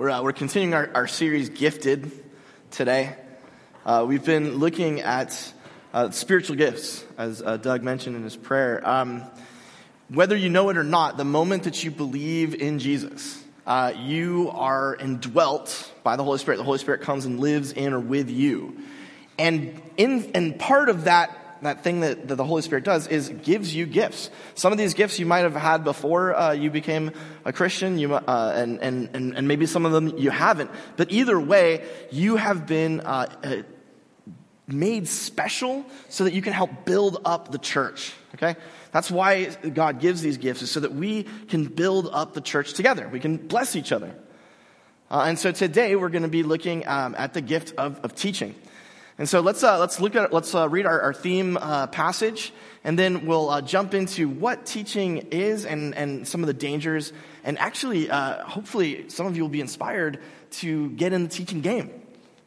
We're, uh, we're continuing our, our series, Gifted, today. Uh, we've been looking at uh, spiritual gifts, as uh, Doug mentioned in his prayer. Um, whether you know it or not, the moment that you believe in Jesus, uh, you are indwelt by the Holy Spirit. The Holy Spirit comes and lives in or with you. And in, and part of that that thing that, that, the Holy Spirit does is gives you gifts. Some of these gifts you might have had before uh, you became a Christian, you, uh, and, and, and, and, maybe some of them you haven't. But either way, you have been uh, uh, made special so that you can help build up the church. Okay? That's why God gives these gifts, is so that we can build up the church together. We can bless each other. Uh, and so today we're going to be looking um, at the gift of, of teaching. And so let's, uh, let's look at, let's uh, read our, our theme uh, passage, and then we'll uh, jump into what teaching is and, and some of the dangers. And actually, uh, hopefully, some of you will be inspired to get in the teaching game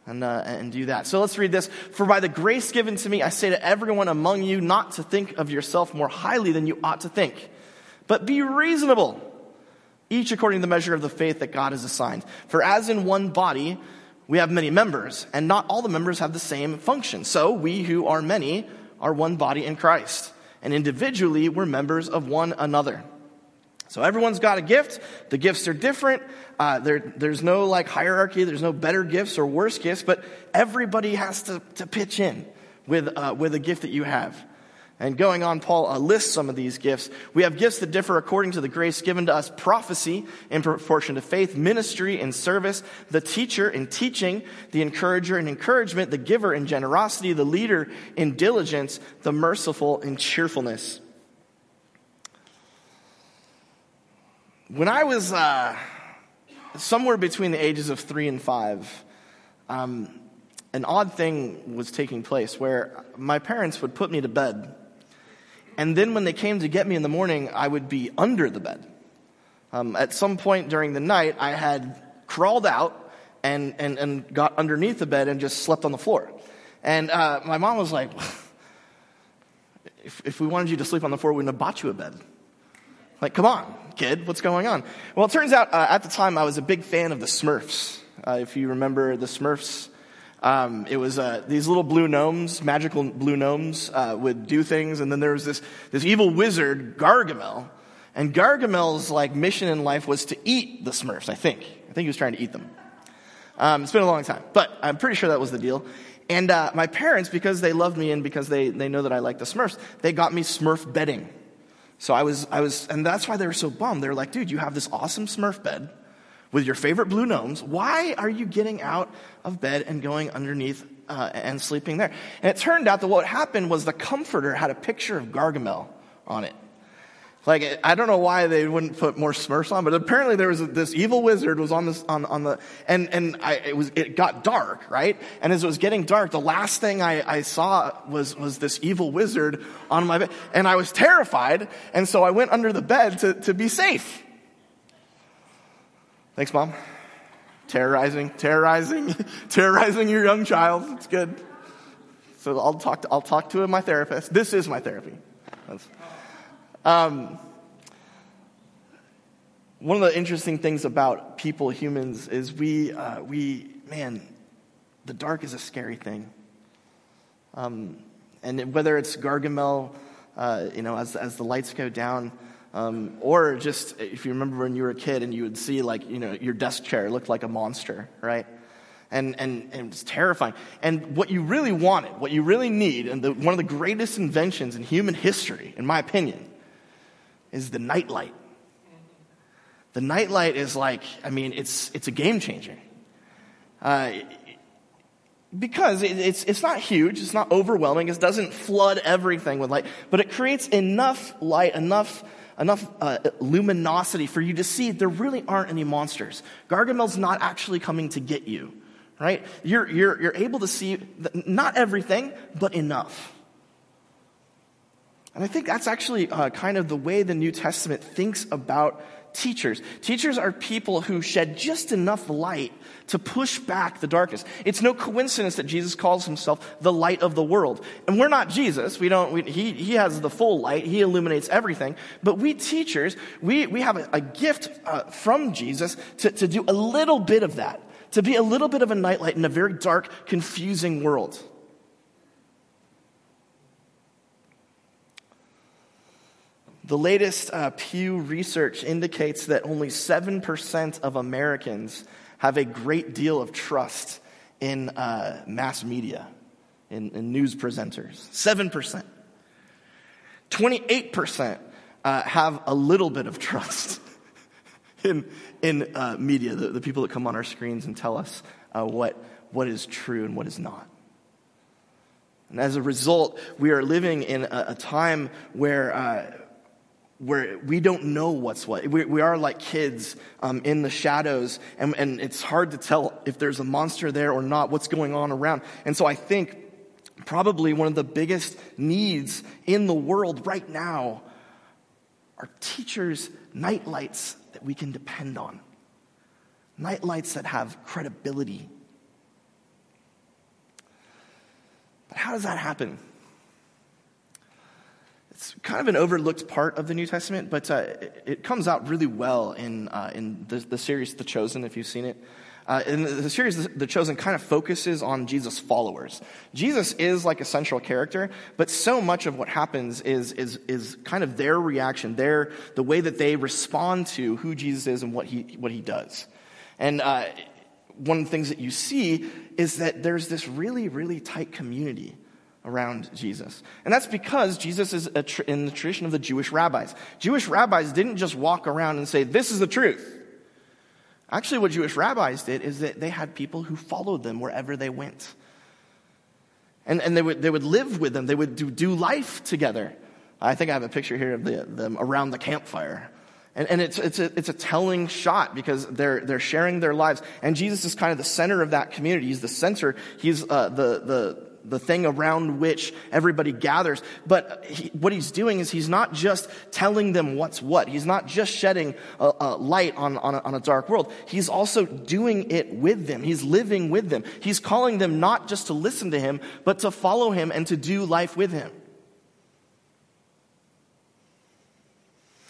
and, uh, and do that. So let's read this. For by the grace given to me, I say to everyone among you not to think of yourself more highly than you ought to think, but be reasonable, each according to the measure of the faith that God has assigned. For as in one body, we have many members, and not all the members have the same function. So we who are many are one body in Christ, and individually we're members of one another. So everyone's got a gift. The gifts are different. Uh, there, there's no like hierarchy. There's no better gifts or worse gifts, but everybody has to, to pitch in with, uh, with a gift that you have. And going on, Paul lists some of these gifts. We have gifts that differ according to the grace given to us prophecy in proportion to faith, ministry in service, the teacher in teaching, the encourager in encouragement, the giver in generosity, the leader in diligence, the merciful in cheerfulness. When I was uh, somewhere between the ages of three and five, um, an odd thing was taking place where my parents would put me to bed and then when they came to get me in the morning, I would be under the bed. Um, at some point during the night, I had crawled out and, and, and got underneath the bed and just slept on the floor. And uh, my mom was like, if, if we wanted you to sleep on the floor, we wouldn't have bought you a bed. Like, come on, kid, what's going on? Well, it turns out uh, at the time I was a big fan of the Smurfs. Uh, if you remember the Smurfs, um, it was uh, these little blue gnomes, magical blue gnomes, uh, would do things, and then there was this this evil wizard Gargamel, and Gargamel's like mission in life was to eat the Smurfs. I think I think he was trying to eat them. Um, it's been a long time, but I'm pretty sure that was the deal. And uh, my parents, because they loved me and because they they know that I like the Smurfs, they got me Smurf bedding. So I was I was, and that's why they were so bummed. They were like, "Dude, you have this awesome Smurf bed." With your favorite blue gnomes, why are you getting out of bed and going underneath uh, and sleeping there? And it turned out that what happened was the comforter had a picture of Gargamel on it. Like, I don't know why they wouldn't put more Smurfs on, but apparently there was a, this evil wizard was on this, on, on the, and, and I, it was, it got dark, right? And as it was getting dark, the last thing I, I saw was, was this evil wizard on my bed. And I was terrified, and so I went under the bed to, to be safe. Thanks, Mom. Terrorizing, terrorizing, terrorizing your young child. It's good. So I'll talk to, I'll talk to my therapist. This is my therapy. Um, one of the interesting things about people, humans, is we, uh, we man, the dark is a scary thing. Um, and whether it's Gargamel, uh, you know, as, as the lights go down, um, or just if you remember when you were a kid and you would see like, you know, your desk chair looked like a monster, right? And, and, and it's terrifying. And what you really wanted, what you really need, and the, one of the greatest inventions in human history, in my opinion, is the nightlight. The nightlight is like, I mean, it's, it's a game changer. Uh, because it's, it's not huge, it's not overwhelming, it doesn't flood everything with light, but it creates enough light, enough enough uh, luminosity for you to see there really aren't any monsters. Gargamel's not actually coming to get you, right? You're, you're, you're able to see not everything, but enough. And I think that's actually uh, kind of the way the New Testament thinks about teachers. Teachers are people who shed just enough light to push back the darkness. It's no coincidence that Jesus calls himself the light of the world. And we're not Jesus. We don't, we, he, he has the full light. He illuminates everything. But we teachers, we, we have a, a gift uh, from Jesus to, to do a little bit of that, to be a little bit of a nightlight in a very dark, confusing world. The latest uh, Pew research indicates that only 7% of Americans have a great deal of trust in uh, mass media, in, in, news presenters. 7%. 28% uh, have a little bit of trust in, in uh, media, the, the, people that come on our screens and tell us uh, what, what is true and what is not. And as a result, we are living in a, a time where uh, where we don't know what's what. We, we are like kids um, in the shadows, and, and it's hard to tell if there's a monster there or not, what's going on around. And so I think probably one of the biggest needs in the world right now are teachers' nightlights that we can depend on, nightlights that have credibility. But how does that happen? It's kind of an overlooked part of the New Testament, but uh, it, comes out really well in, uh, in the, the, series The Chosen, if you've seen it. Uh, the, the series The Chosen kind of focuses on Jesus' followers. Jesus is like a central character, but so much of what happens is, is, is kind of their reaction, their, the way that they respond to who Jesus is and what he, what he does. And uh, one of the things that you see is that there's this really, really tight community around Jesus. And that's because Jesus is tr- in the tradition of the Jewish rabbis. Jewish rabbis didn't just walk around and say, This is the truth. Actually, what Jewish rabbis did is that they had people who followed them wherever they went. And, and they, would, they would live with them, they would do, do life together. I think I have a picture here of the, them around the campfire. And, and it's, it's, a, it's a telling shot because they're, they're sharing their lives. And Jesus is kind of the center of that community. He's the center. He's uh, the, the, the thing around which everybody gathers. But he, what he's doing is he's not just telling them what's what. He's not just shedding a, a light on, on a, on a dark world. He's also doing it with them. He's living with them. He's calling them not just to listen to him, but to follow him and to do life with him.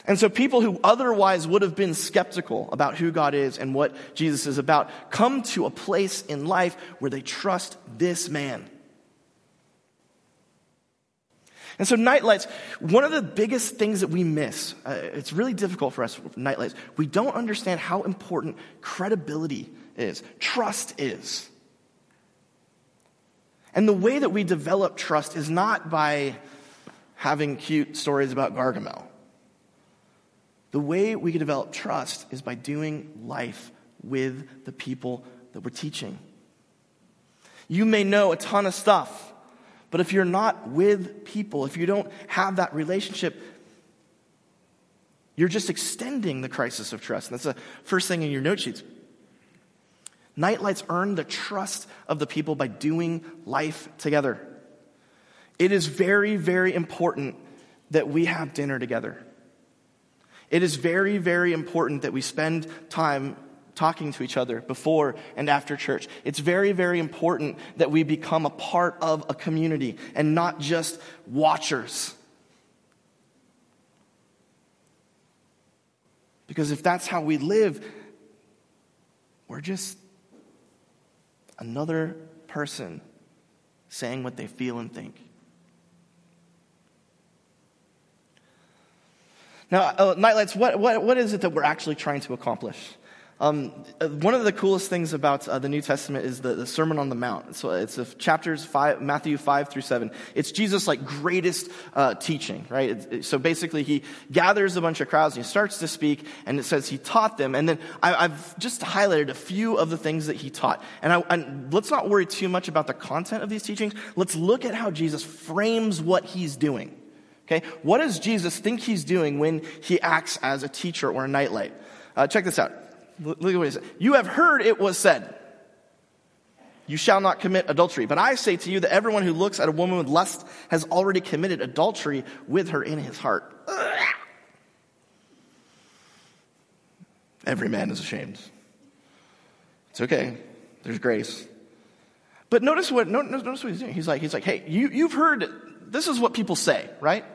And so people who otherwise would have been skeptical about who God is and what Jesus is about come to a place in life where they trust this man. And so, nightlights, one of the biggest things that we miss, uh, it's really difficult for us with nightlights. We don't understand how important credibility is, trust is. And the way that we develop trust is not by having cute stories about Gargamel. The way we can develop trust is by doing life with the people that we're teaching. You may know a ton of stuff but if you're not with people, if you don't have that relationship, you're just extending the crisis of trust. And that's the first thing in your note sheets. Nightlights earn the trust of the people by doing life together. It is very, very important that we have dinner together. It is very, very important that we spend time talking to each other before and after church. It's very, very important that we become a part of a community and not just watchers. Because if that's how we live, we're just another person saying what they feel and think. Now, uh, Nightlights, what, what, what is it that we're actually trying to accomplish? Um, one of the coolest things about uh, the New Testament is the, the, Sermon on the Mount. So it's chapters five, Matthew five through seven. It's Jesus' like greatest uh, teaching, right? It, it, so basically, he gathers a bunch of crowds and he starts to speak, and it says he taught them. And then I, have just highlighted a few of the things that he taught. And, I, and let's not worry too much about the content of these teachings. Let's look at how Jesus frames what he's doing. Okay, what does Jesus think he's doing when he acts as a teacher or a nightlight? Uh, check this out. Look at what he said. You have heard it was said, You shall not commit adultery. But I say to you that everyone who looks at a woman with lust has already committed adultery with her in his heart. Every man is ashamed. It's okay. There's grace. But notice what, notice what he's doing. He's like, he's like, hey, you, you've heard, this is what people say, right?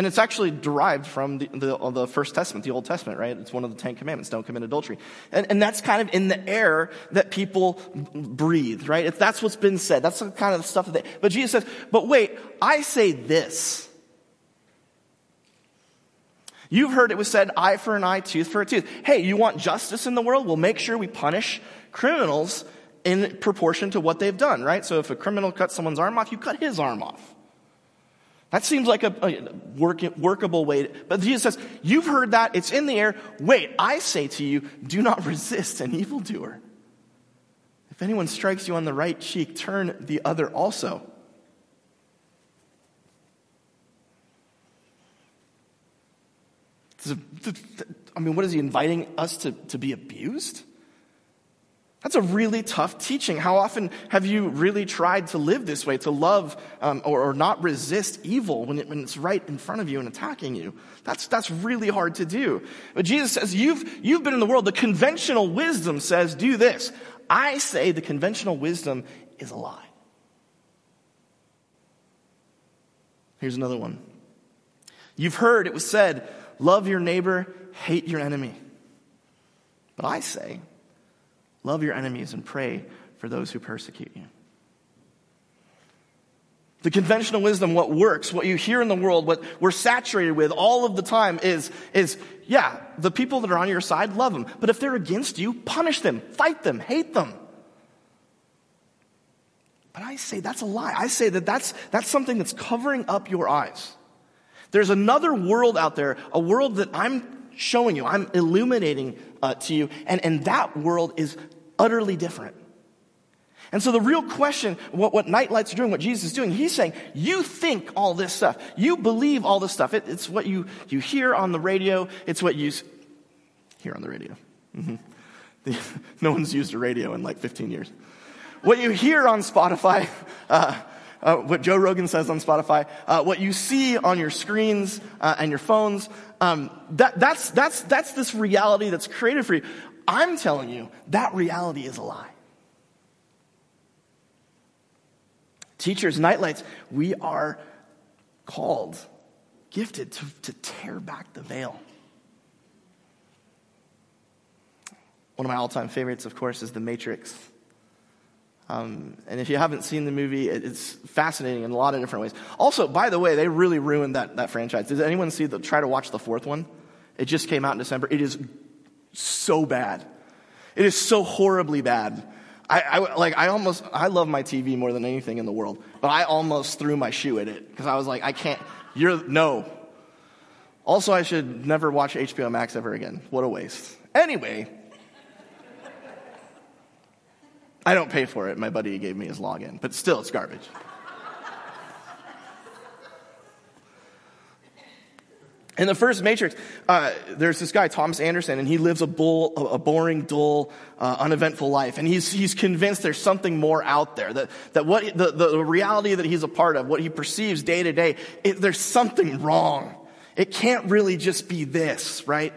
And it's actually derived from the, the, uh, the, First Testament, the Old Testament, right? It's one of the Ten Commandments don't commit adultery. And, and that's kind of in the air that people breathe, right? If that's what's been said, that's the kind of stuff that they, but Jesus says, but wait, I say this. You've heard it was said, eye for an eye, tooth for a tooth. Hey, you want justice in the world? Well, make sure we punish criminals in proportion to what they've done, right? So if a criminal cuts someone's arm off, you cut his arm off. That seems like a, a work, workable way. To, but Jesus says, You've heard that. It's in the air. Wait, I say to you, do not resist an evildoer. If anyone strikes you on the right cheek, turn the other also. I mean, what is he inviting us to, to be abused? That's a really tough teaching. How often have you really tried to live this way, to love um, or, or, not resist evil when, it, when it's right in front of you and attacking you? That's, that's really hard to do. But Jesus says, you've, you've been in the world. The conventional wisdom says, do this. I say the conventional wisdom is a lie. Here's another one. You've heard it was said, love your neighbor, hate your enemy. But I say, Love your enemies and pray for those who persecute you. The conventional wisdom, what works, what you hear in the world, what we're saturated with all of the time is, is, yeah, the people that are on your side, love them. But if they're against you, punish them, fight them, hate them. But I say that's a lie. I say that that's, that's something that's covering up your eyes. There's another world out there, a world that I'm showing you, I'm illuminating uh, to you, and, and that world is utterly different. And so the real question, what, what Nightlights are doing, what Jesus is doing, he's saying, you think all this stuff. You believe all this stuff. It, it's what you, you hear on the radio. It's what you hear on the radio. Mm-hmm. No one's used a radio in like 15 years. What you hear on Spotify, uh, uh, what Joe Rogan says on Spotify, uh, what you see on your screens uh, and your phones, um, that, that's, that's, that's this reality that's created for you. I'm telling you, that reality is a lie. Teachers, nightlights, we are called, gifted to, to tear back the veil. One of my all time favorites, of course, is The Matrix. Um, and if you haven't seen the movie, it's fascinating in a lot of different ways. Also, by the way, they really ruined that, that franchise. Did anyone see the, try to watch the fourth one? It just came out in December. It is so bad. It is so horribly bad. I, I, like, I almost, I love my TV more than anything in the world, but I almost threw my shoe at it because I was like, I can't, you're, no. Also, I should never watch HBO Max ever again. What a waste. Anyway, I don't pay for it. My buddy gave me his login, but still, it's garbage. In the first Matrix, uh, there's this guy, Thomas Anderson, and he lives a, bull, a boring, dull, uh, uneventful life. And he's, he's convinced there's something more out there. That, that what, the, the reality that he's a part of, what he perceives day to day, there's something wrong. It can't really just be this, right?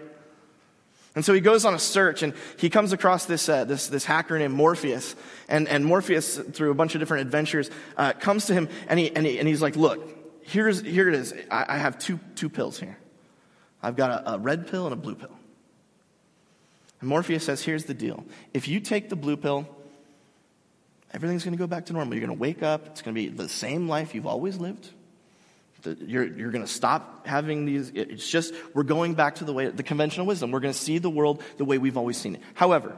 And so he goes on a search and he comes across this, uh, this, this hacker named Morpheus. And, and Morpheus, through a bunch of different adventures, uh, comes to him and, he, and, he, and he's like, look, here's, here it is. I, I have two, two pills here. I've got a, a red pill and a blue pill. And Morpheus says, here's the deal. If you take the blue pill, everything's going to go back to normal. You're going to wake up. It's going to be the same life you've always lived. You're, you're going to stop having these. It's just, we're going back to the way, the conventional wisdom. We're going to see the world the way we've always seen it. However,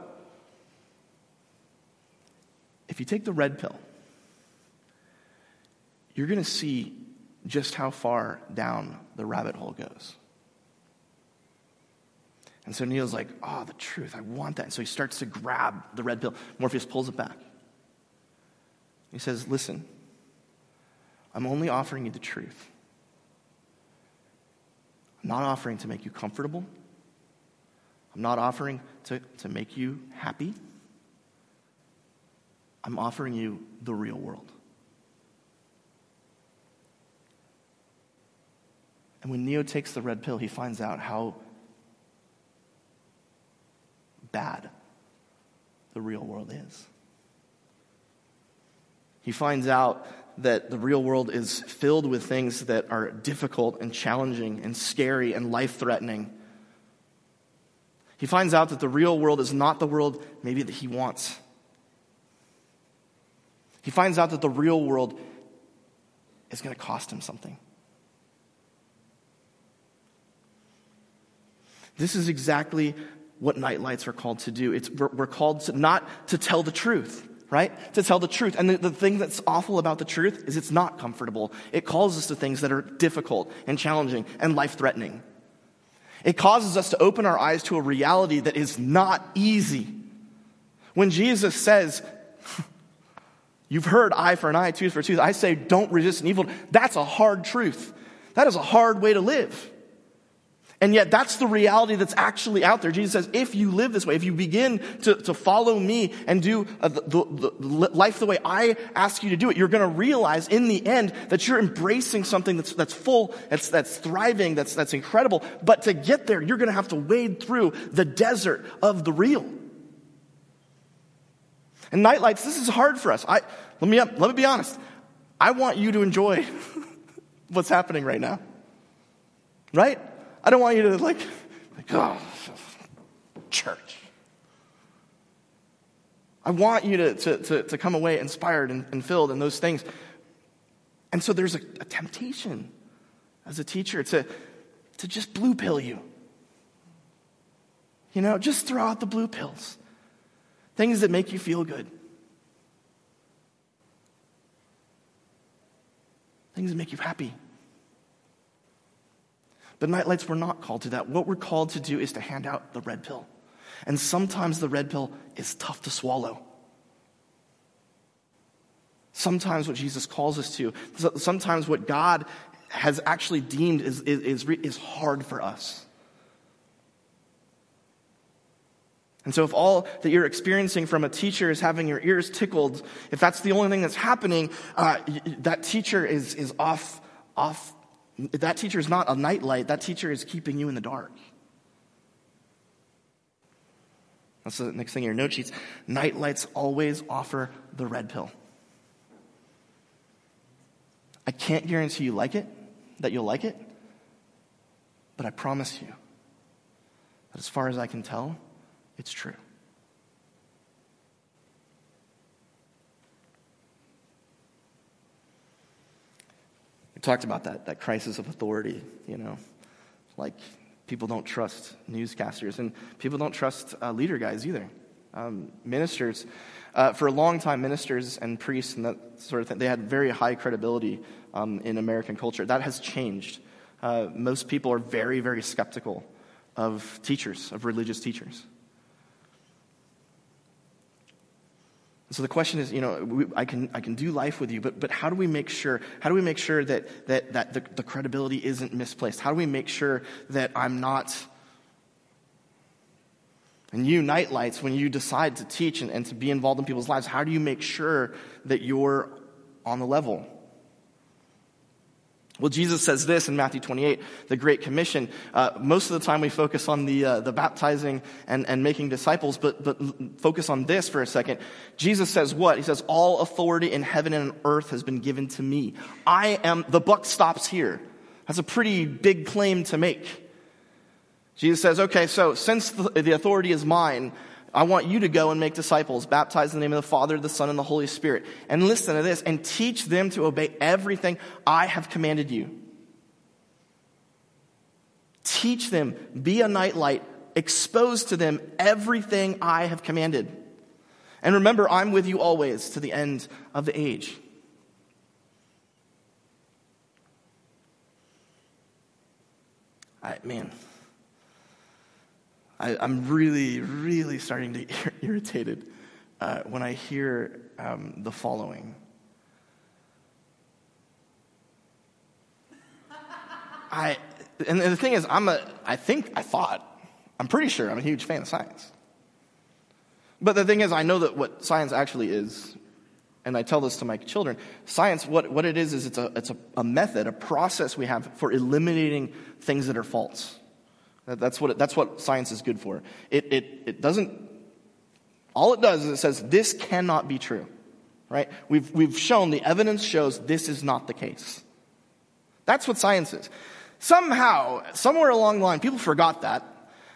if you take the red pill, you're going to see just how far down the rabbit hole goes. And so Neo's like, oh, the truth, I want that. And so he starts to grab the red pill. Morpheus pulls it back. He says, listen, I'm only offering you the truth. I'm not offering to make you comfortable. I'm not offering to, to make you happy. I'm offering you the real world. And when Neo takes the red pill, he finds out how bad the real world is. He finds out that the real world is filled with things that are difficult and challenging and scary and life threatening. He finds out that the real world is not the world maybe that he wants. He finds out that the real world is going to cost him something. This is exactly what nightlights are called to do. It's, we're, we're called to, not to tell the truth, right? To tell the truth. And the, the thing that's awful about the truth is it's not comfortable. It calls us to things that are difficult and challenging and life threatening. It causes us to open our eyes to a reality that is not easy. When Jesus says, You've heard eye for an eye, tooth for tooth, I say, don't resist an evil. That's a hard truth. That is a hard way to live. And yet, that's the reality that's actually out there. Jesus says, if you live this way, if you begin to, to follow me and do uh, the, the, the life the way I ask you to do it, you're going to realize in the end that you're embracing something that's, that's full, that's, that's thriving, that's, that's incredible. But to get there, you're going to have to wade through the desert of the real. And nightlights, this is hard for us. I, let, me, let me be honest. I want you to enjoy what's happening right now. Right? I don't want you to like, like oh, church. I want you to, to, to, to come away inspired and, and, filled and those things. And so there's a, a temptation as a teacher to, to just blue pill you. You know, just throw out the blue pills. Things that make you feel good. Things that make you happy. But nightlights, we're not called to that. What we're called to do is to hand out the red pill. And sometimes the red pill is tough to swallow. Sometimes what Jesus calls us to, sometimes what God has actually deemed is, is, is, hard for us. And so, if all that you're experiencing from a teacher is having your ears tickled, if that's the only thing that's happening, uh, that teacher is, is off, off that teacher is not a nightlight, that teacher is keeping you in the dark. That's the next thing in your note sheets. Nightlights always offer the red pill. I can't guarantee you like it, that you'll like it, but I promise you that as far as I can tell, it's true. We talked about that, that crisis of authority, you know, like people don't trust newscasters and people don't trust uh, leader guys either. Um, ministers, uh, for a long time, ministers and priests and that sort of thing, they had very high credibility um, in American culture. That has changed. Uh, most people are very, very skeptical of teachers, of religious teachers. So the question is, you know, we, I, can, I can do life with you, but, but how do we make sure, how do we make sure that, that, that the, the credibility isn't misplaced? How do we make sure that I'm not, and you, nightlights, when you decide to teach and, and to be involved in people's lives, how do you make sure that you're on the level? Well, Jesus says this in Matthew 28, the Great Commission. Uh, most of the time we focus on the, uh, the baptizing and, and making disciples, but, but focus on this for a second. Jesus says what? He says, All authority in heaven and earth has been given to me. I am, the buck stops here. That's a pretty big claim to make. Jesus says, okay, so since the, the authority is mine, I want you to go and make disciples, baptize in the name of the Father, the Son, and the Holy Spirit. And listen to this, and teach them to obey everything I have commanded you. Teach them, be a nightlight, expose to them everything I have commanded. And remember, I'm with you always to the end of the age. I, man, I, am really, really starting to get irritated uh, when I hear um, the following. I, and the thing is, I'm a, I think, I thought, I'm pretty sure I'm a huge fan of science. But the thing is, I know that what science actually is, and I tell this to my children, science, what, what it is, is it's, a, it's a, a method, a process we have for eliminating things that are false. That's what, that's what science is good for. It, it, it doesn't All it does is it says, this cannot be true, right? We've, we've shown, the evidence shows this is not the case. That's what science is. Somehow, somewhere along the line, people forgot that.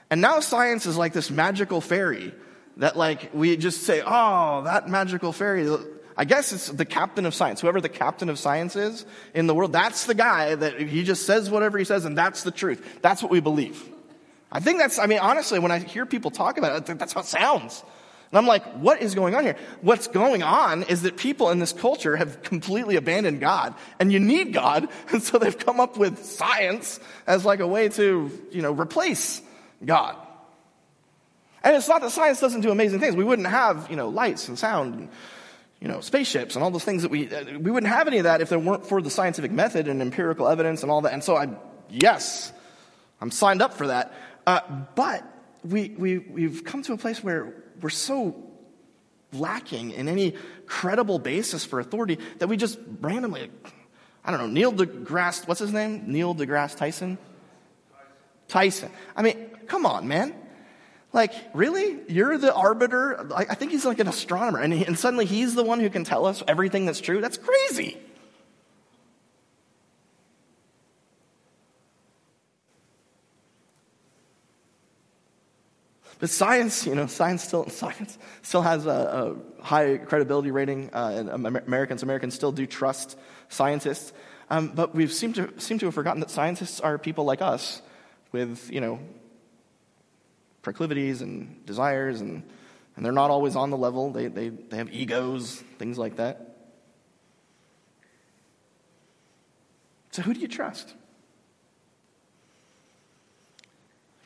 And now science is like this magical fairy that like we just say, oh, that magical fairy. I guess it's the captain of science. Whoever the captain of science is in the world, that's the guy that he just says whatever he says and that's the truth. That's what we believe. I think that's, I mean, honestly, when I hear people talk about it, that's how it sounds. And I'm like, what is going on here? What's going on is that people in this culture have completely abandoned God, and you need God, and so they've come up with science as like a way to, you know, replace God. And it's not that science doesn't do amazing things. We wouldn't have, you know, lights and sound and, you know, spaceships and all those things that we, uh, we wouldn't have any of that if there weren't for the scientific method and empirical evidence and all that. And so I, yes, I'm signed up for that. Uh, but we, we, we've come to a place where we're so lacking in any credible basis for authority that we just randomly, I don't know, Neil deGrasse, what's his name? Neil deGrasse Tyson? Tyson. I mean, come on, man. Like, really? You're the arbiter? I think he's like an astronomer, and, he, and suddenly he's the one who can tell us everything that's true? That's crazy. But science, you know, science still, science still has a, a high credibility rating, uh, and Americans, Americans still do trust scientists. Um, but we've seemed to, seem to have forgotten that scientists are people like us with, you know, proclivities and desires, and, and they're not always on the level. They, they, they have egos, things like that. So, who do you trust?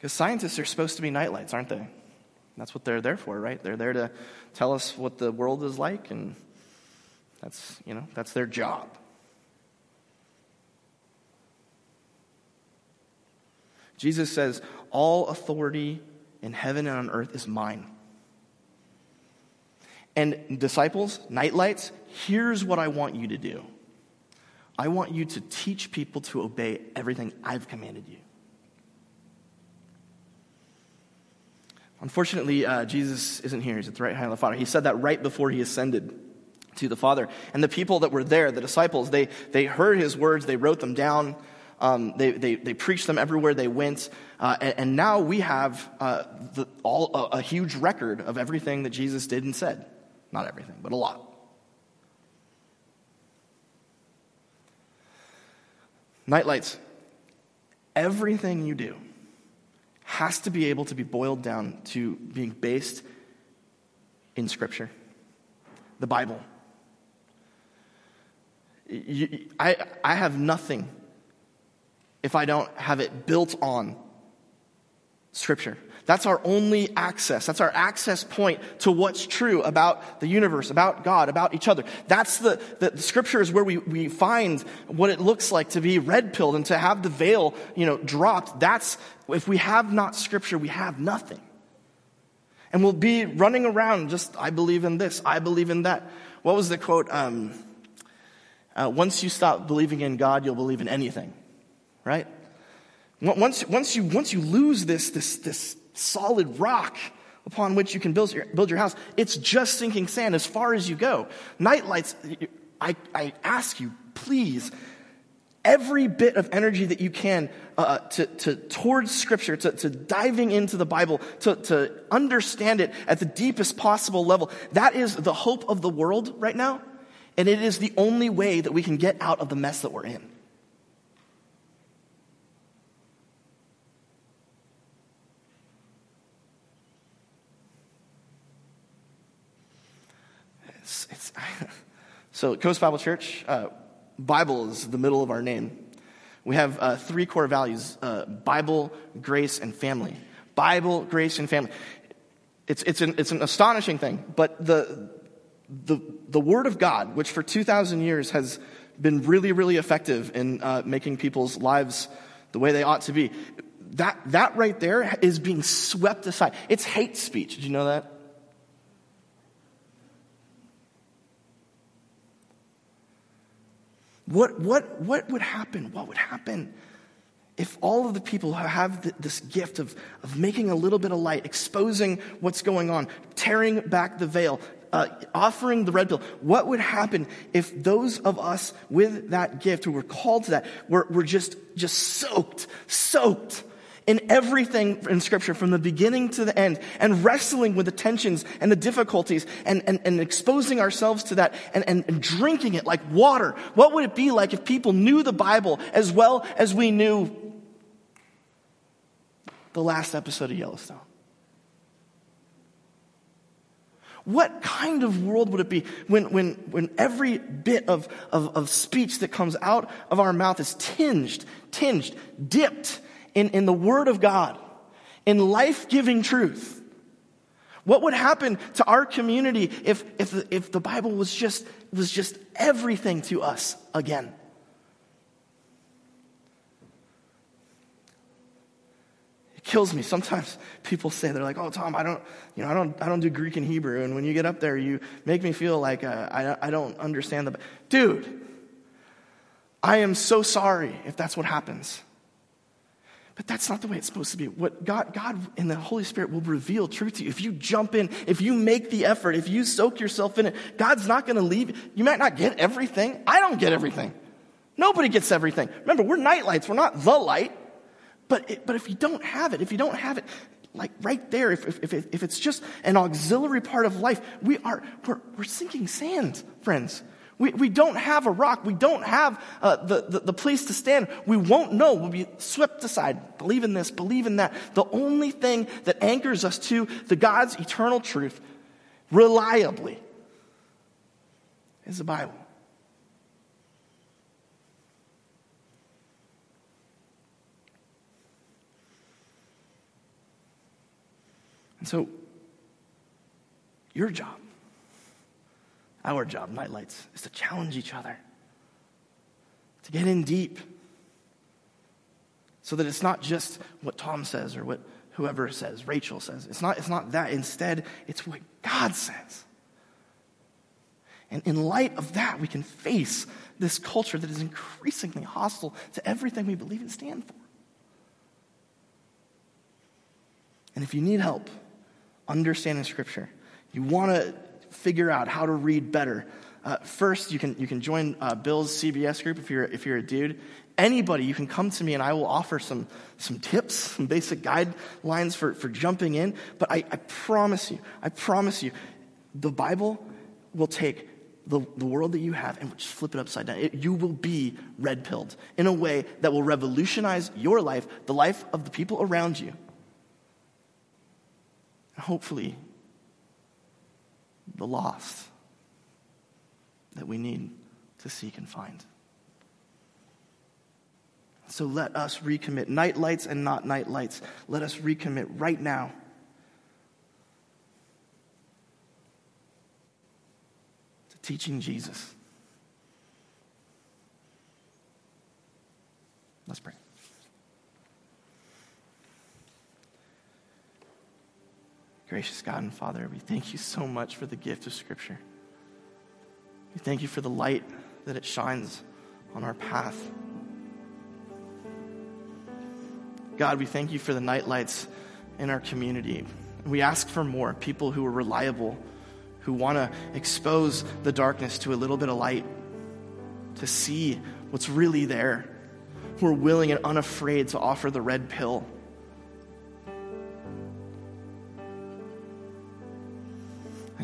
Because scientists are supposed to be nightlights, aren't they? That's what they're there for, right? They're there to tell us what the world is like, and that's, you know, that's their job. Jesus says, All authority in heaven and on earth is mine. And disciples, nightlights, here's what I want you to do I want you to teach people to obey everything I've commanded you. Unfortunately, uh, Jesus isn't here. He's at the right hand of the Father. He said that right before he ascended to the Father. And the people that were there, the disciples, they, they heard his words, they wrote them down, um, they, they, they, preached them everywhere they went. Uh, and, and, now we have uh, the, all, a, a huge record of everything that Jesus did and said. Not everything, but a lot. Nightlights. Everything you do has to be able to be boiled down to being based in Scripture, the Bible. You, I, I have nothing if I don't have it built on Scripture. That's our only access. That's our access point to what's true about the universe, about God, about each other. That's the, the, the, scripture is where we, we find what it looks like to be red pilled and to have the veil, you know, dropped. That's, if we have not scripture, we have nothing. And we'll be running around just, I believe in this, I believe in that. What was the quote? Um, uh, once you stop believing in God, you'll believe in anything right? Once, once, you, once you lose this, this, this solid rock upon which you can build your, build your house, it's just sinking sand as far as you go. Night lights, I, I ask you, please, every bit of energy that you can uh, to, to, towards Scripture, to, to diving into the Bible, to, to understand it at the deepest possible level. That is the hope of the world right now, and it is the only way that we can get out of the mess that we're in. So, Coast Bible Church, uh, Bible is the middle of our name. We have uh, three core values uh, Bible, grace, and family. Bible, grace, and family. It's, it's, an, it's an astonishing thing, but the, the, the Word of God, which for 2,000 years has been really, really effective in uh, making people's lives the way they ought to be, that, that right there is being swept aside. It's hate speech. Did you know that? What, what, what would happen? What would happen if all of the people who have this gift of, of making a little bit of light, exposing what's going on, tearing back the veil, uh, offering the red pill, what would happen if those of us with that gift who were called to that were, were just, just soaked, soaked in everything in scripture from the beginning to the end and wrestling with the tensions and the difficulties and, and, and exposing ourselves to that and, and, and drinking it like water. What would it be like if people knew the Bible as well as we knew the last episode of Yellowstone? What kind of world would it be when, when, when every bit of, of, of speech that comes out of our mouth is tinged, tinged, dipped in, in the Word of God, in life giving truth. What would happen to our community if, if, if the Bible was just, was just everything to us again? It kills me. Sometimes people say, they're like, oh, Tom, I don't, you know, I don't, I don't do Greek and Hebrew. And when you get up there, you make me feel like uh, I, I don't understand the. Dude, I am so sorry if that's what happens. But that's not the way it's supposed to be. What God, God and the Holy Spirit will reveal truth to you. If you jump in, if you make the effort, if you soak yourself in it, God's not going to leave. You might not get everything. I don't get everything. Nobody gets everything. Remember, we're night lights. We're not the light. But, it, but if you don't have it, if you don't have it, like right there, if, if, if, if it's just an auxiliary part of life, we are, we're, we're sinking sand, friends. We, we don't have a rock. We don't have uh, the, the, the place to stand. We won't know. We'll be swept aside. Believe in this, believe in that. The only thing that anchors us to the God's eternal truth reliably is the Bible. And so, your job our job, Nightlights, is to challenge each other, to get in deep, so that it's not just what Tom says or what whoever says, Rachel says. It's not, it's not that. Instead, it's what God says. And in light of that, we can face this culture that is increasingly hostile to everything we believe and stand for. And if you need help understanding Scripture, you want to figure out how to read better, uh, first you can, you can join uh, Bill's CBS group if you're, if you're a dude. Anybody, you can come to me and I will offer some, some tips, some basic guidelines for, for jumping in. But I, I promise you, I promise you, the Bible will take the, the world that you have and just flip it upside down. It, you will be red pilled in a way that will revolutionize your life, the life of the people around you. Hopefully, the lost that we need to seek and find. So let us recommit. Night lights and not night lights. Let us recommit right now. to Teaching Jesus. Let's pray. Gracious God and Father, we thank you so much for the gift of Scripture. We thank you for the light that it shines on our path. God, we thank you for the night lights in our community. We ask for more people who are reliable, who want to expose the darkness to a little bit of light, to see what's really there, who are willing and unafraid to offer the red pill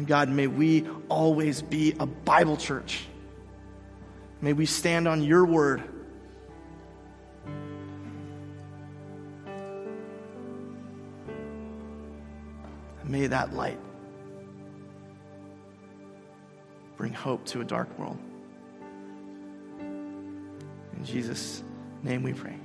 And God, may we always be a Bible church. May we stand on your word. may that light bring hope to a dark world. In Jesus' name we pray.